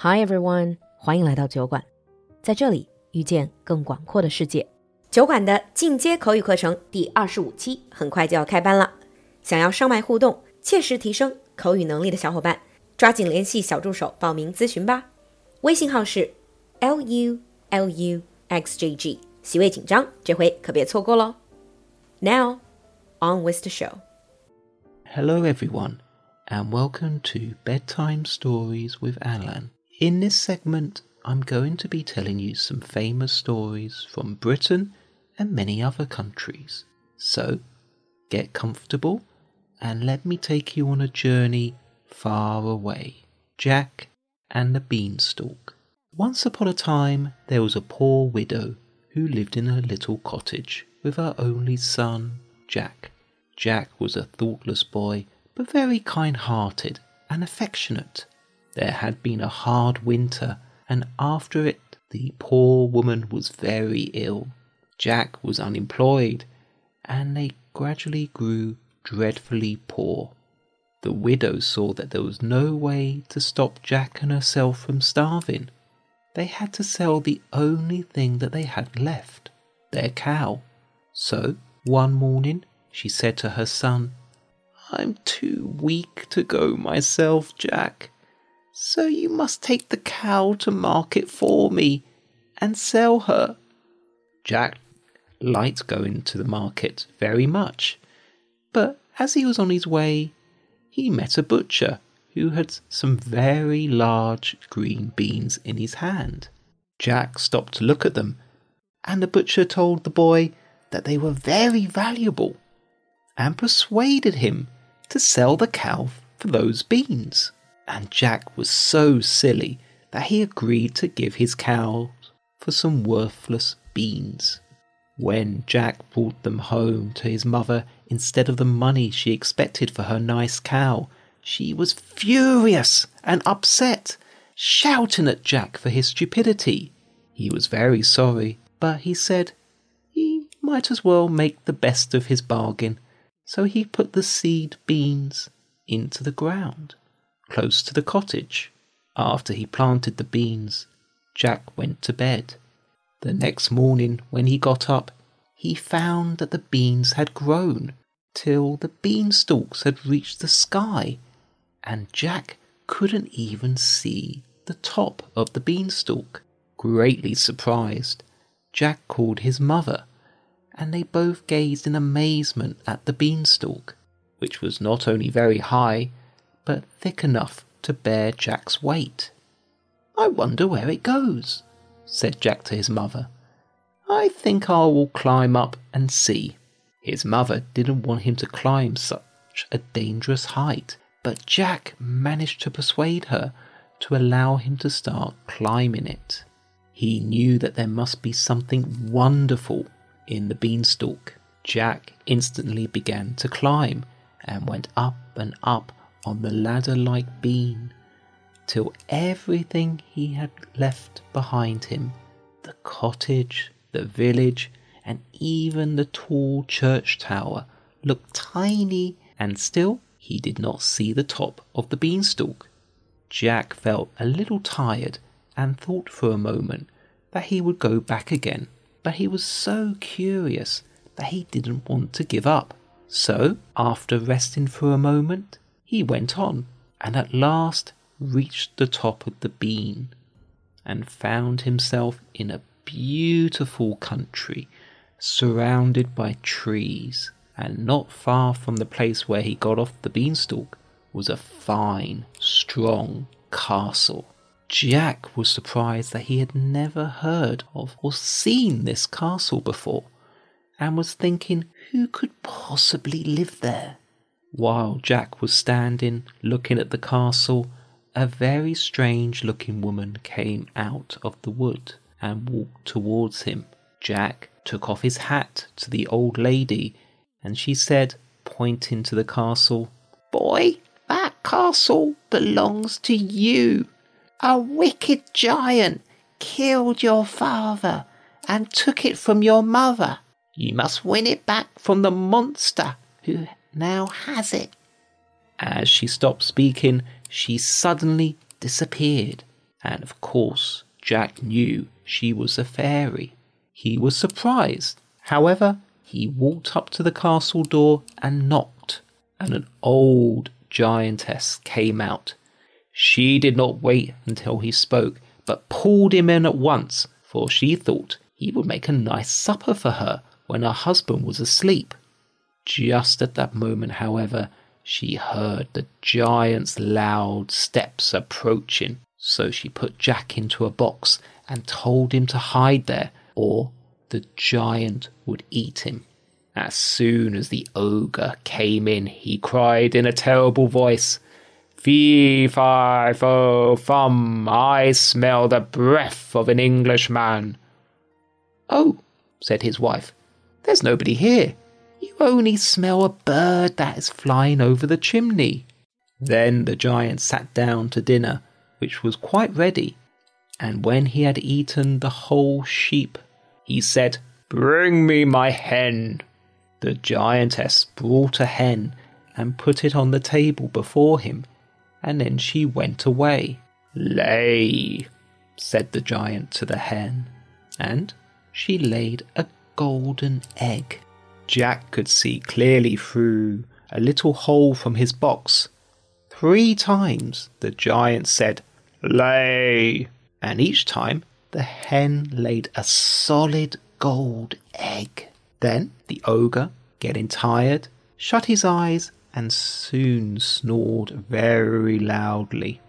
Hi everyone，欢迎来到酒馆，在这里遇见更广阔的世界。酒馆的进阶口语课程第二十五期很快就要开班了，想要上麦互动、切实提升口语能力的小伙伴，抓紧联系小助手报名咨询吧。微信号是 l u l u x j g，席位紧张，这回可别错过喽。Now on with the show. Hello, everyone, and welcome to Bedtime Stories with Alan. In this segment, I'm going to be telling you some famous stories from Britain and many other countries. So, get comfortable and let me take you on a journey far away. Jack and the Beanstalk. Once upon a time, there was a poor widow who lived in a little cottage with her only son, Jack. Jack was a thoughtless boy, but very kind hearted and affectionate. There had been a hard winter, and after it, the poor woman was very ill. Jack was unemployed, and they gradually grew dreadfully poor. The widow saw that there was no way to stop Jack and herself from starving. They had to sell the only thing that they had left their cow. So, one morning, she said to her son, I'm too weak to go myself, Jack so you must take the cow to market for me and sell her. Jack liked going to the market very much, but as he was on his way, he met a butcher who had some very large green beans in his hand. Jack stopped to look at them, and the butcher told the boy that they were very valuable and persuaded him to sell the cow for those beans and Jack was so silly that he agreed to give his cows for some worthless beans. When Jack brought them home to his mother instead of the money she expected for her nice cow, she was furious and upset, shouting at Jack for his stupidity. He was very sorry, but he said he might as well make the best of his bargain, so he put the seed beans into the ground close to the cottage. After he planted the beans, Jack went to bed. The next morning, when he got up, he found that the beans had grown till the beanstalks had reached the sky, and Jack couldn't even see the top of the beanstalk. Greatly surprised, Jack called his mother, and they both gazed in amazement at the beanstalk, which was not only very high, but thick enough to bear Jack's weight. I wonder where it goes, said Jack to his mother. I think I will climb up and see. His mother didn't want him to climb such a dangerous height, but Jack managed to persuade her to allow him to start climbing it. He knew that there must be something wonderful in the beanstalk. Jack instantly began to climb and went up and up on the ladder like beam till everything he had left behind him the cottage, the village, and even the tall church tower looked tiny, and still he did not see the top of the beanstalk. Jack felt a little tired and thought for a moment that he would go back again, but he was so curious that he didn't want to give up. So, after resting for a moment, he went on, and at last reached the top of the bean, and found himself in a beautiful country surrounded by trees, and not far from the place where he got off the beanstalk was a fine, strong castle. Jack was surprised that he had never heard of or seen this castle before, and was thinking who could possibly live there. While Jack was standing looking at the castle, a very strange looking woman came out of the wood and walked towards him. Jack took off his hat to the old lady, and she said, pointing to the castle, Boy, that castle belongs to you. A wicked giant killed your father and took it from your mother. You must win it back from the monster who now has it. As she stopped speaking, she suddenly disappeared, and of course Jack knew she was a fairy. He was surprised. However, he walked up to the castle door and knocked, and an old giantess came out. She did not wait until he spoke, but pulled him in at once, for she thought he would make a nice supper for her when her husband was asleep. Just at that moment, however, she heard the giant's loud steps approaching, so she put Jack into a box and told him to hide there, or the giant would eat him. As soon as the ogre came in, he cried in a terrible voice, Fee, fi, fo, fum, I smell the breath of an Englishman. Oh, said his wife, there's nobody here. You only smell a bird that is flying over the chimney. Then the giant sat down to dinner, which was quite ready, and when he had eaten the whole sheep, he said, Bring me my hen. The giantess brought a hen and put it on the table before him, and then she went away. Lay, said the giant to the hen, and she laid a golden egg. Jack could see clearly through a little hole from his box. Three times the giant said, Lay, and each time the hen laid a solid gold egg. Then the ogre, getting tired, shut his eyes and soon snored very loudly.